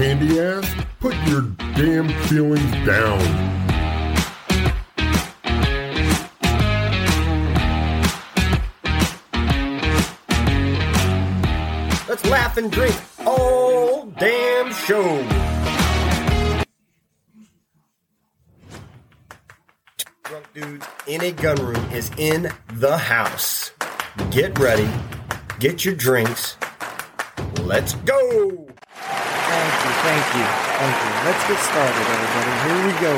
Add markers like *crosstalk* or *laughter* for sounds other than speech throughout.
candy ass, put your damn feelings down. Let's laugh and drink all damn show. Drunk dudes in a gun room is in the house. Get ready, get your drinks. Let's go. Thank you, thank you. Let's get started, everybody. Here we go.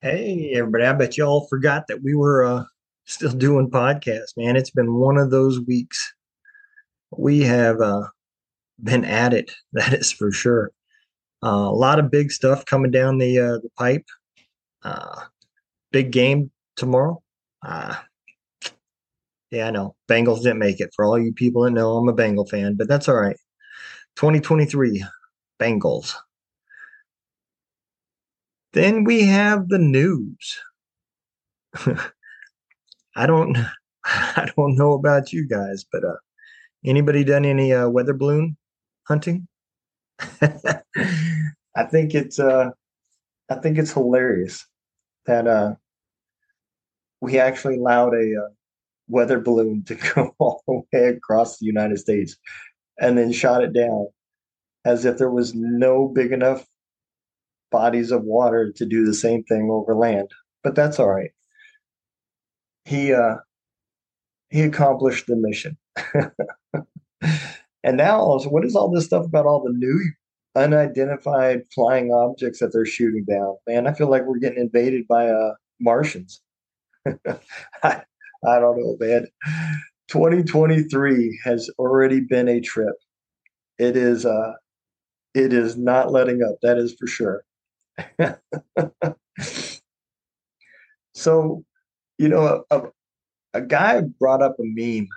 Hey, everybody. I bet y'all forgot that we were uh, still doing podcasts, man. It's been one of those weeks. We have uh, been at it, *laughs* that is for sure. Uh, a lot of big stuff coming down the uh, the pipe. Uh, big game tomorrow. Yeah, I know. Bengals didn't make it. For all you people that know, I'm a Bengal fan, but that's all right. 2023 Bengals. Then we have the news. *laughs* I don't *laughs* I don't know about you guys, but uh anybody done any uh weather balloon hunting? *laughs* I think it's uh I think it's hilarious that uh we actually allowed a uh, weather balloon to *laughs* go all the way across the United States and then shot it down as if there was no big enough bodies of water to do the same thing over land. But that's all right. He uh he accomplished the mission. *laughs* and now also, what is all this stuff about all the new unidentified flying objects that they're shooting down? Man, I feel like we're getting invaded by uh Martians. *laughs* I don't know, man. 2023 has already been a trip. It is uh it is not letting up, that is for sure. *laughs* so, you know, a, a guy brought up a meme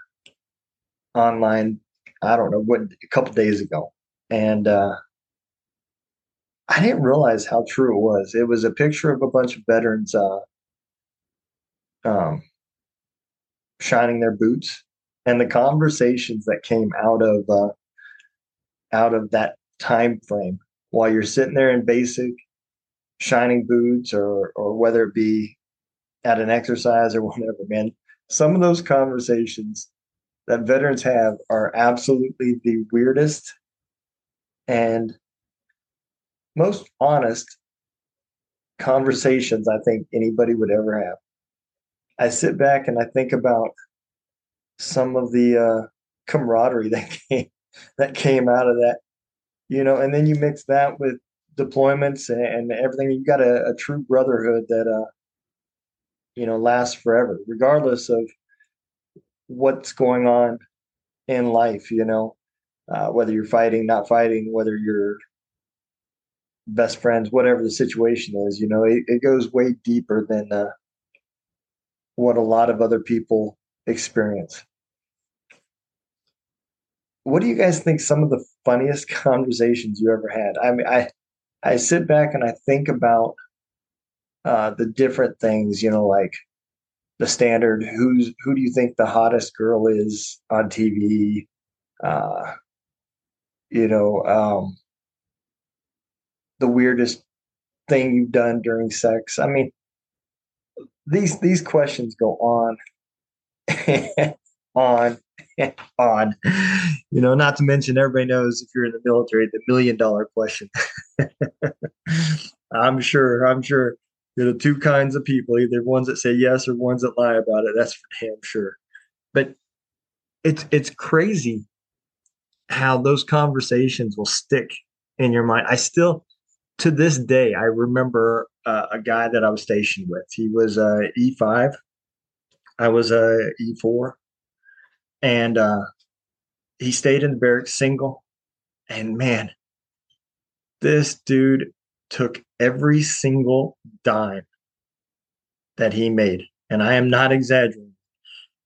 online, I don't know what a couple days ago. And uh I didn't realize how true it was. It was a picture of a bunch of veterans uh um shining their boots. And the conversations that came out of uh, out of that time frame while you're sitting there in basic shining boots or or whether it be at an exercise or *laughs* whatever man some of those conversations that veterans have are absolutely the weirdest and most honest conversations i think anybody would ever have I sit back and I think about some of the uh, camaraderie *laughs* that came that came out of that, you know, and then you mix that with deployments and, and everything. You've got a, a, true brotherhood that, uh, you know, lasts forever, regardless of what's going on in life. You know, uh, whether you're fighting, not fighting, whether you're best friends, whatever the situation is. You know, it, it goes way deeper than. Uh, what a lot of other people experience. What do you guys think some of the funniest *laughs* conversations you ever had? I mean, I I sit back and I think about uh, the different things, you know, like the standard who's who do you think the hottest girl is on TV? Uh, you know, um, the weirdest thing you've done during sex. I mean, these these questions go on *laughs* on *laughs* on. You know not to mention everybody knows if you're in the military the million dollar question. *laughs* I'm sure i'm sure there are two kinds of people either ones that say yes or ones that lie about it that's for damn sure. But it's it's crazy how those conversations will stick in your mind. I still to this day i remember uh, a guy that I was stationed with. He was a uh, E5. I was a E4, and uh, he stayed in the barracks single. And man, this dude took every single dime that he made, and I am not exaggerating,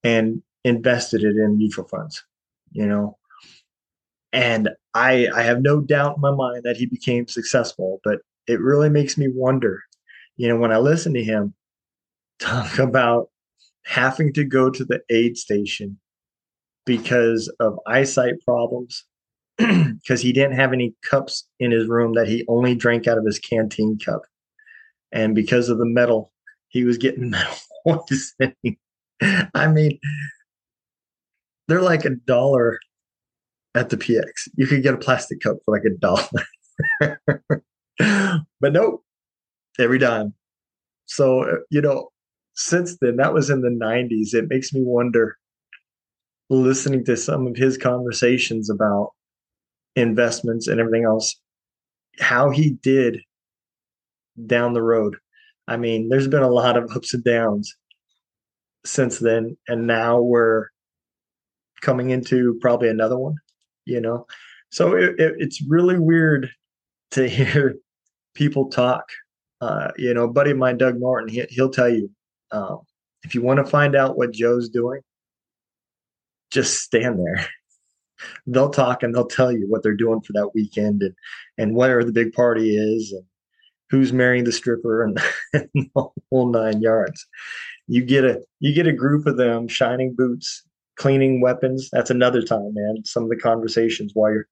and invested it in mutual funds. You know, and I I have no doubt in my mind that he became successful, but it really makes me wonder you know, when I listen to him talk *laughs* about having to go to the aid station because of eyesight problems *clears throat* because he didn't have any cups in his room that he only drank out of his canteen cup. And because of the metal he was getting *laughs* metal poisoning. I mean they're like a dollar at the px you could get a plastic cup for like a dollar. *laughs* But nope. Every dime. So you know since then that was in the 90s it makes me wonder listening to some of his conversations about investments and everything else, how he did down the road. I mean, there's been a lot of ups and downs since then, and now we're coming into probably another one, you know. So it, it, it's really weird to *laughs* hear people talk. Uh, you know, buddy of mine, Doug Norton, he, will tell you um, if you want to find out what Joe's doing, just stand there. *laughs* they'll talk and they'll tell you what they're doing for that weekend and and where the big party is and who's marrying the stripper and, *laughs* and the whole nine yards. You get a you get a group of them shining boots, cleaning weapons. That's another time, man. Some of the conversations while you're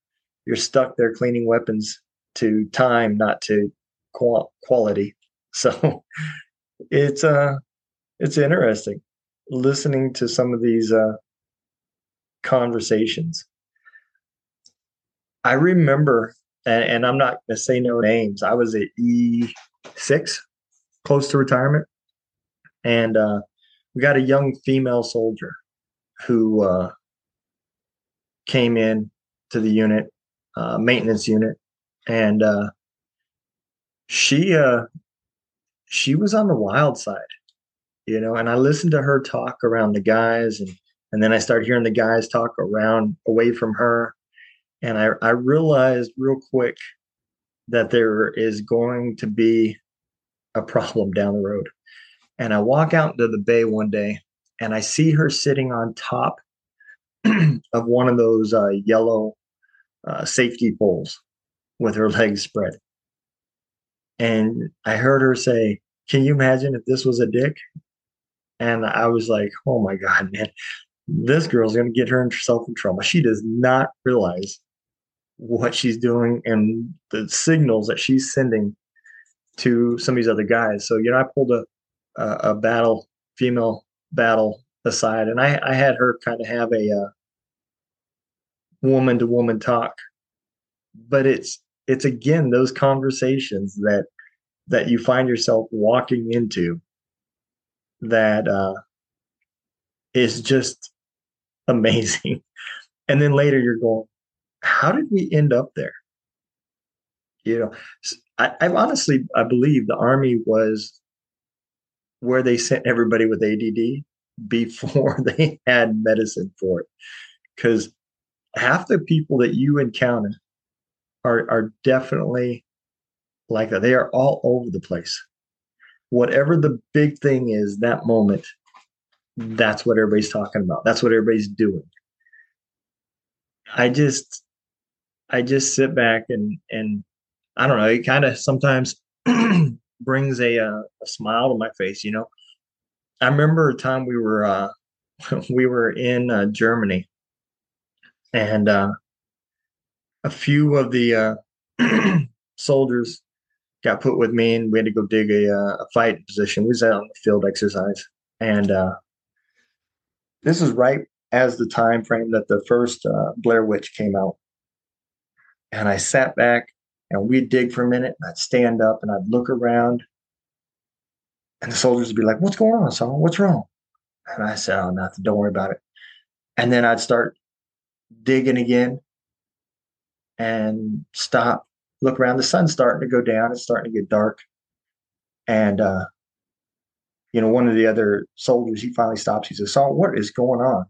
you're stuck there cleaning weapons to time, not to qual- quality. *laughs* So it's uh it's interesting listening to some of these uh conversations. I remember, and, and I'm not to say no names. I was at E6, close to retirement, and uh, we got a young female soldier who uh, came in to the unit, uh, maintenance unit, and uh, she uh, she was on the wild side, you know. And I listened to her talk around the guys, and and then I started hearing the guys talk around away from her, and I, I realized real quick that there is going to be a problem down the road. And I walk out into the bay one day and I see her sitting on top *clears throat* of one of those uh, yellow uh, safety poles with her legs spread. And I heard her say, Can you imagine if this was a dick? And I was like, Oh my God, man, this girl's going to get herself in trouble. She does not realize what she's doing and the signals that she's sending to some of these other guys. So, you know, I pulled a, a, a battle, female battle aside, and I, I had her kind of have a uh, woman to woman talk. But it's it's again those conversations that that you find yourself walking into that uh, is just amazing. *laughs* And then later you're going, how did we end up there? You know, I, I honestly I believe the army was where they sent everybody with ADD before *laughs* they had medicine for it, because half the people that you encounter are are definitely like that. They are all over the place. Whatever the big thing is, that moment, that's what everybody's talking about. That's what everybody's doing. I just I just sit back and and I don't know. It kind of sometimes *clears throat* brings a, uh, a smile to my face. You know, I remember a time we were uh, *laughs* we were in uh, Germany, and uh, a few of the uh, *clears throat* soldiers got put with me, and we had to go dig a, uh, a fight position. We was out on the field exercise, and uh, this is right as the time frame that the first Blair Witch came out. And I sat back and we'd dig for a minute and I'd stand up and I'd look around. And the soldiers would be like, What's going on, son? What's wrong? And I said, Oh, nothing. Don't worry about it. And then I'd start digging again and stop, look around. The sun's starting to go down. It's starting to get dark. And, uh, you know, one of the other soldiers, he finally stops. He says, Saul, what is going on?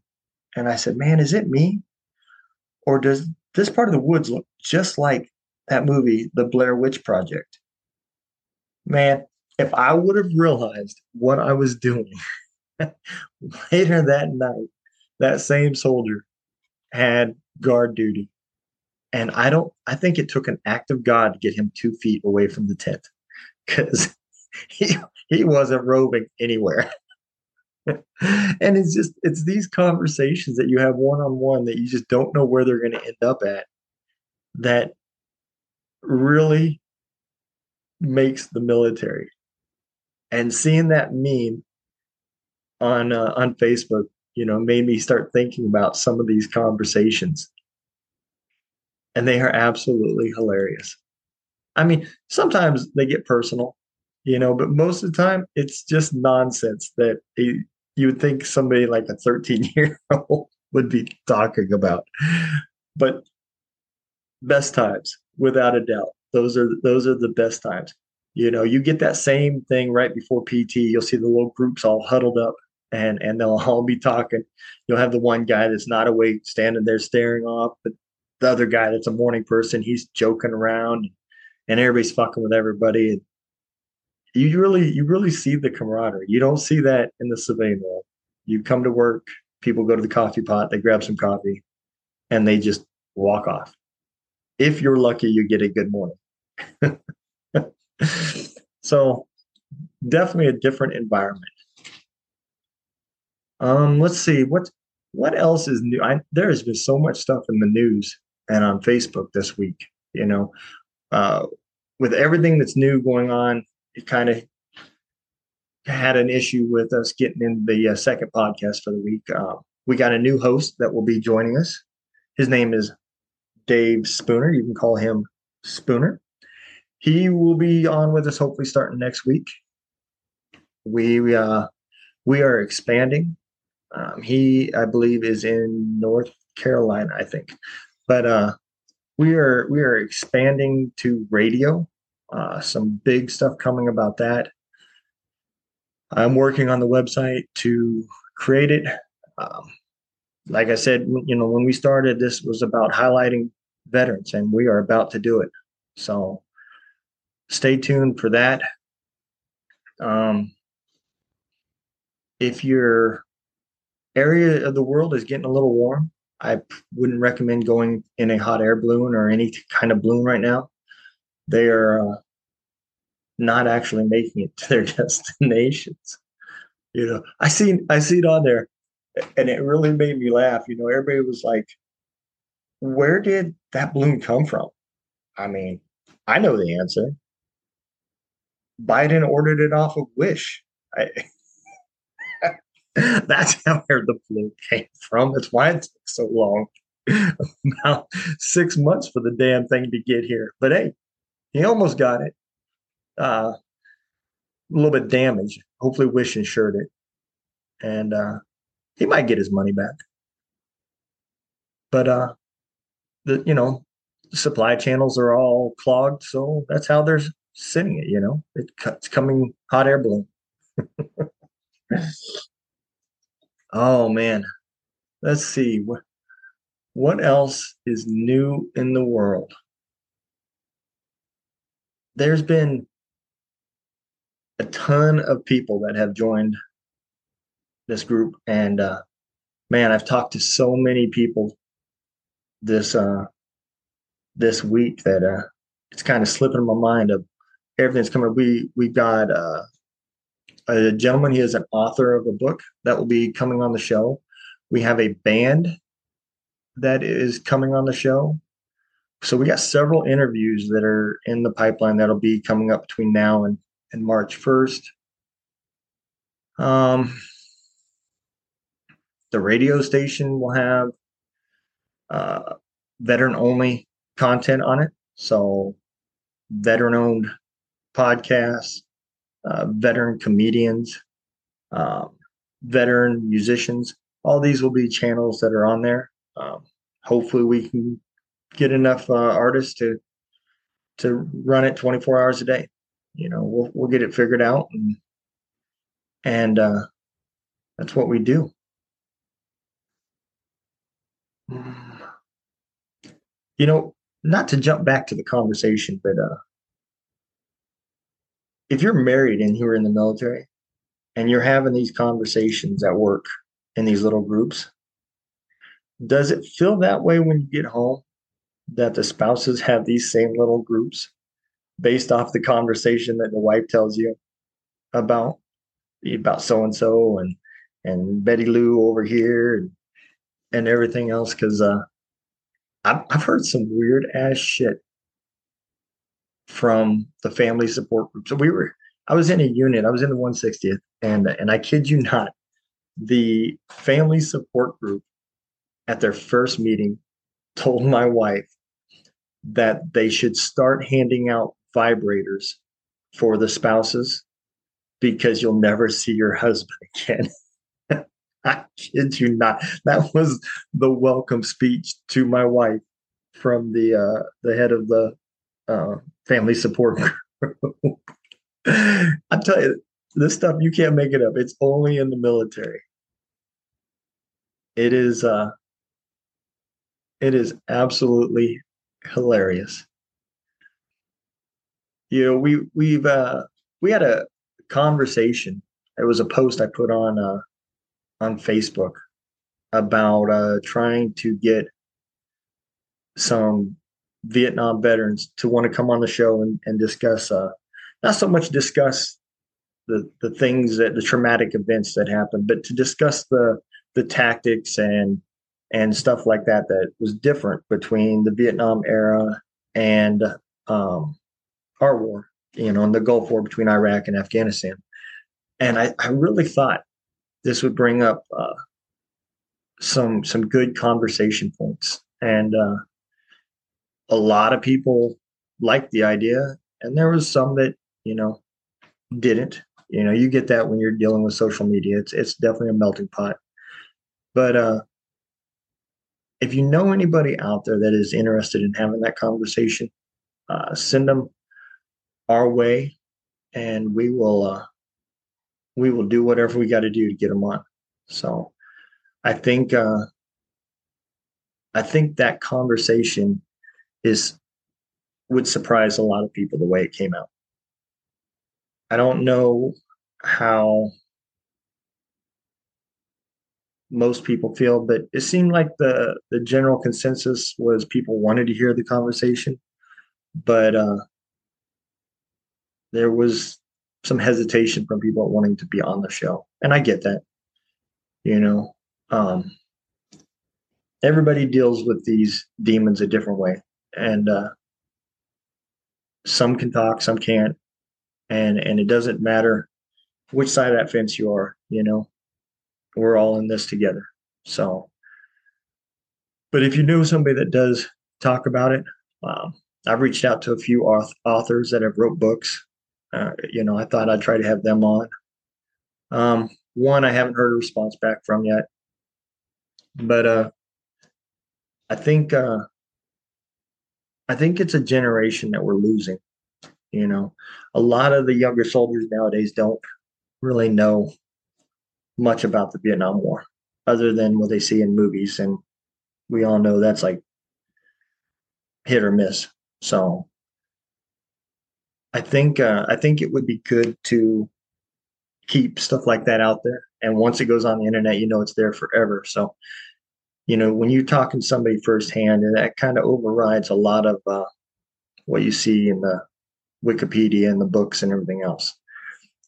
And I said, Man, is it me? Or does this part of the woods look just like that movie, The Blair Witch Project. Man, if I would have realized what I was doing *laughs* later that night, that same soldier had guard duty. And I don't, I think it took an act of God to get him two feet away from the tent because *laughs* he, he wasn't roving anywhere. *laughs* and it's just it's these conversations that you have one on one that you just don't know where they're going to end up at that really makes the military. And seeing that meme on uh, on facebook you know made me start thinking about some of these conversations. And they are absolutely hilarious. I mean sometimes they get personal you know but most of the time it's just nonsense that you would think somebody like a 13 year old *laughs* would be talking about. But best times without a doubt. Those are those are the best times. You know you get that same thing right before pt you'll see the little groups all huddled up and and they'll *laughs* all be talking. You'll have the one guy that's not awake standing there staring off but the other guy that's a morning person he's joking around and everybody's fucking with everybody. You really you really see the camaraderie. You don't see that in the civilian world. You come to work people go to the coffee pot they grab some coffee and they just walk off if you're lucky you get a good morning *laughs* so definitely a different environment um let's see what what else is new I, there has been so much stuff in the news and on facebook this week you know uh with everything that's new going on it kind of had an issue with us getting in the uh, second podcast for the week. Uh, we got a new host that will be joining us. His name is Dave Spooner. You can call him Spooner. He will be on with us hopefully starting next week. We uh, we are expanding. Um, he, I believe, is in North Carolina, I think, but uh, we are we are expanding to radio uh, some big stuff coming about that. I'm working on the website to create it. Um, like I said, you know, when we started, this was about highlighting veterans, and we are about to do it. So stay tuned for that. Um, if your area of the world is getting a little warm, I wouldn't recommend going in a hot air balloon or any kind of balloon right now they are uh, not actually making it to their *laughs* destinations. You know, I seen I see it on there, and it really made me laugh. You know, everybody was like, "Where did that balloon come from?" I mean, I know the answer. Biden ordered it off of Wish. I, *laughs* that's how where *laughs* the balloon came from. That's why it took so long. *laughs* About six months for the damn thing to get here. But hey, he almost got it. Uh, a little bit damaged. Hopefully, Wish insured it, and uh, he might get his money back. But uh, the you know supply channels are all clogged, so that's how they're sending it. You know, it, it's coming hot air balloon. *laughs* oh man, let's see what what else is new in the world there's been a ton of people that have joined this group and uh, man i've talked to so many people this uh this week that uh it's kind of slipping in my mind of everything's coming we we've got uh a gentleman he is an author of a book that will be coming on the show. We have a band that is coming on the show. So we got several interviews that are in the pipeline that'll be coming up between now and, and March 1st. Um, the radio station will have uh, veteran only content on it. So, veteran owned podcasts, uh, veteran comedians, um, veteran musicians. All these will be channels that are on there. Um, hopefully, we can get enough uh, artists to to run it 24 hours a day. You know, we'll we'll get it figured out, and and uh, that's what we do. You know, not to jump back to the conversation, but uh, if you're married and you're in the military, and you're having these conversations at work in these little groups, does it feel that way when you get home? that the spouses have these same little groups based off the conversation that the wife tells you about about so and so and and Betty Lou over here and, and everything else. Cause, uh, I've, I've heard some weird ass shit from the family support group. So we were, I was in a unit, I was in the 160th, and and I kid you not, the family support group at their first meeting told my wife that they should start handing out vibrators for the spouses because you'll never see your husband *laughs* again. I kid you not. That was the welcome speech to my wife from the uh, the head of the uh, family support group. *laughs* I tell you, this stuff you can't make it up. It's only in the military. It is uh it is absolutely hilarious. You know, we we've uh we had a conversation. It was a post I put on uh on Facebook about uh trying to get some Vietnam veterans to want to come on the show and, and discuss uh not so much discuss the the things that the traumatic events that happened, but to discuss the the tactics and and stuff like that that was different between the Vietnam era and um, our war, you know, and the Gulf War between Iraq and Afghanistan. And I, I really thought this would bring up uh, some some good conversation points, and uh, a lot of people liked the idea, and there was some that you know didn't. You know, you get that when you're dealing with social media. It's it's definitely a melting pot. But uh, if you know anybody out there that is interested in having that conversation, uh, send them our way, and we will uh, we will do whatever we got to do to get them on. So, I think uh, I think that conversation is would surprise a lot of people the way it came out. I don't know how most people feel, but it seemed like the the general consensus was people wanted to hear the conversation, but uh, there was some hesitation from people wanting to be on the show, and I get that. You know, um, everybody deals with these demons a different way, and uh, some can talk, some can't. And and it doesn't matter which side of that fence you are you know we're all in this together. So but if you know somebody that does talk about it um, i've reached out to a few authors that have wrote books uh, you know i thought i'd try to have them on um, one i haven't heard a response back from yet but uh, i think uh, i think it's a generation that we're losing you know, a lot of the younger soldiers nowadays don't really know much about the Vietnam War other than what they see in movies. And we all know that's like hit or miss. So I think uh, I think it would be good to keep stuff like that out there. And once it goes on the internet, you know it's there forever. So, you know, when you're talking to somebody firsthand, and that kind of overrides a lot of uh, what you see in the Wikipedia and the books and everything else.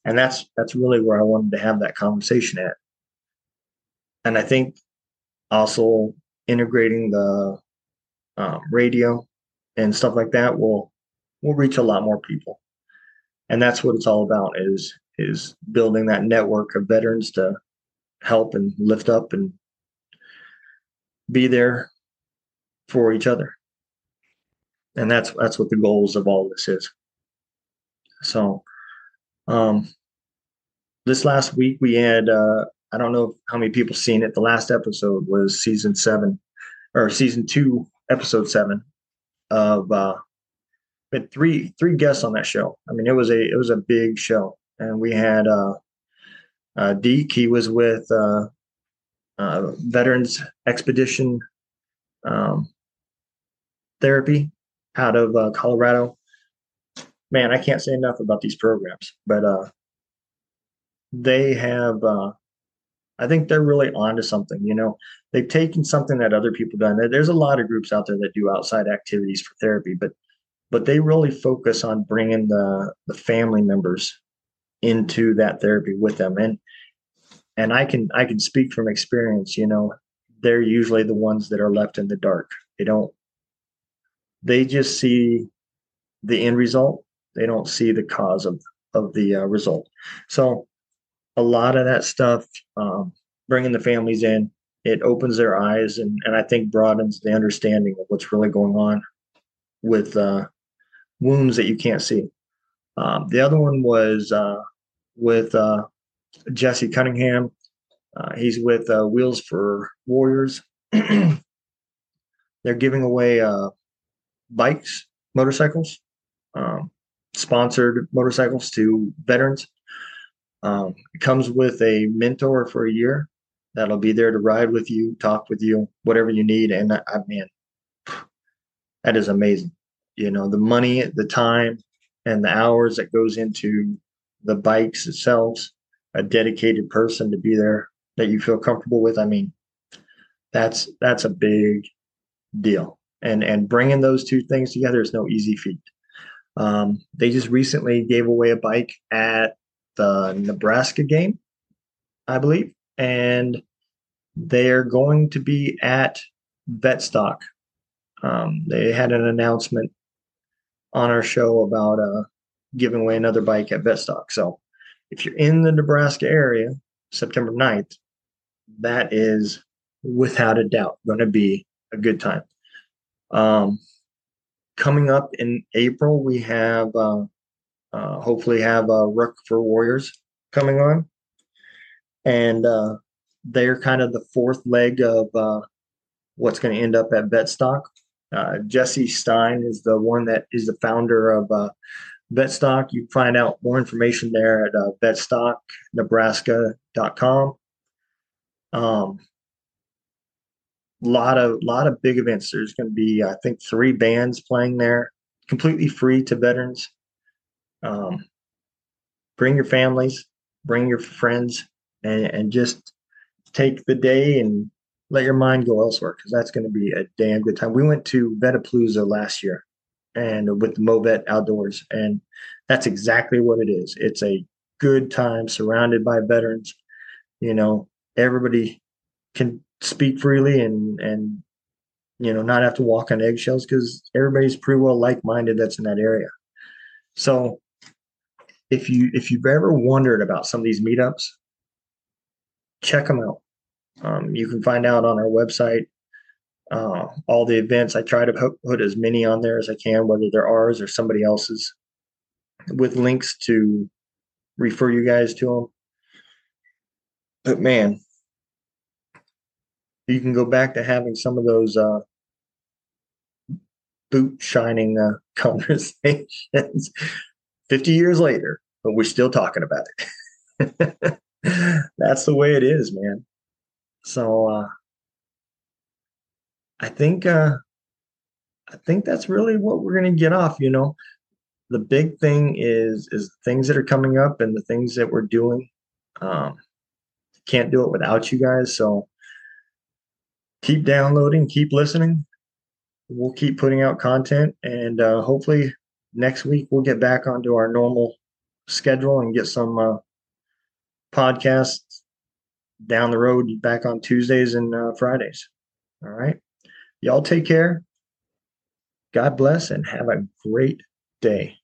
And that's that's really where I wanted to have that conversation at. And I think also integrating the um, radio and stuff like that will will reach a lot more people. And that's what it's all about is is building that network of veterans to help and lift up and be there for each other. And that's that's what the goals of all this is. So, um, this last week we had uh, I don't know how many people seen it. The last episode was season seven or season two, episode seven of uh, had three three guests on that show. I mean, it was a it was a big show, and we had uh, uh, Deke. He was with uh, uh, Veterans Expedition um, Therapy out of uh, Colorado man, I can't say enough about these programs, but uh, they have. Uh, I think they're really onto something. You know, they've taken something that other people done. There's a lot of groups out there that do outside activities for therapy, but but they really focus on bringing the the family members into that therapy with them. And and I can I can speak from experience. You know, they're usually the ones that are left in the dark. They don't. They just see the end result. They don't see the cause of of the uh, result. So, a lot of that stuff, um, bringing the families in, it opens their eyes and and I think broadens the understanding of what's really going on with uh, wounds that you can't see. Um, the other one was uh, with uh, Jesse Cunningham. Uh, he's with uh, Wheels for Warriors. *clears throat* They're giving away uh, bikes, motorcycles, um, sponsored motorcycles to veterans. Um, it comes with a mentor for a year that'll be there to ride with you, talk with you, whatever you need. And I, I mean, that is amazing. You know, the money, the time, and the hours that goes into the bikes itself, a dedicated person to be there that you feel comfortable with. I mean, that's that's a big deal. And and bringing those two things together is no easy feat. Um, they just recently gave away a bike at the Nebraska game, I believe, and they're going to be at Vetstock. Um, they had an announcement on our show about uh, giving away another bike at Vetstock. So if you're in the Nebraska area, September 9th, that is without a doubt going to be a good time. Um, coming up in April, we have uh, uh, hopefully have a Ruck for Warriors coming on, and uh, they're kind of the fourth leg of uh, what's going to end up at Vetstock. Uh, Jesse Stein is the one that is the founder of uh, Vetstock. You find out more information there at uh, vetstocknebraska.com. Um, lot of lot of big events. There's going to be, I think, three bands playing there, completely free to veterans. Um, bring your families, bring your friends, and, and just take the day and let your mind go elsewhere because that's going to be a damn good time. We went to Vetapalooza last year and uh, with the Movet Outdoors, and that's exactly what it is. It's a good time surrounded by veterans. You know, everybody can speak freely and and you know not have to walk on eggshells because everybody's pretty well like-minded that's in that area. So if you if you've ever wondered about some of these meetups, check them out. Um, you can find out on our website uh, all the events. I try to put as many on there as I can, whether they're ours or somebody else's, with links to refer you guys to them. But man, you can go back to having some of those uh, boot shining uh, *laughs* conversations 50 years later, but we're still talking about it. *laughs* That's the way it is, man. So uh, I think uh, I think that's really what we're gonna get off. You know, the big thing is is things that are coming up and the things that we're doing. Um, can't do it without you guys. So keep downloading, keep listening. We'll keep putting out content, and uh, hopefully next week we'll get back onto our normal schedule and get some uh, podcasts down the road back on Tuesdays and uh, Fridays. All right. Y'all take care. God bless and have a great day.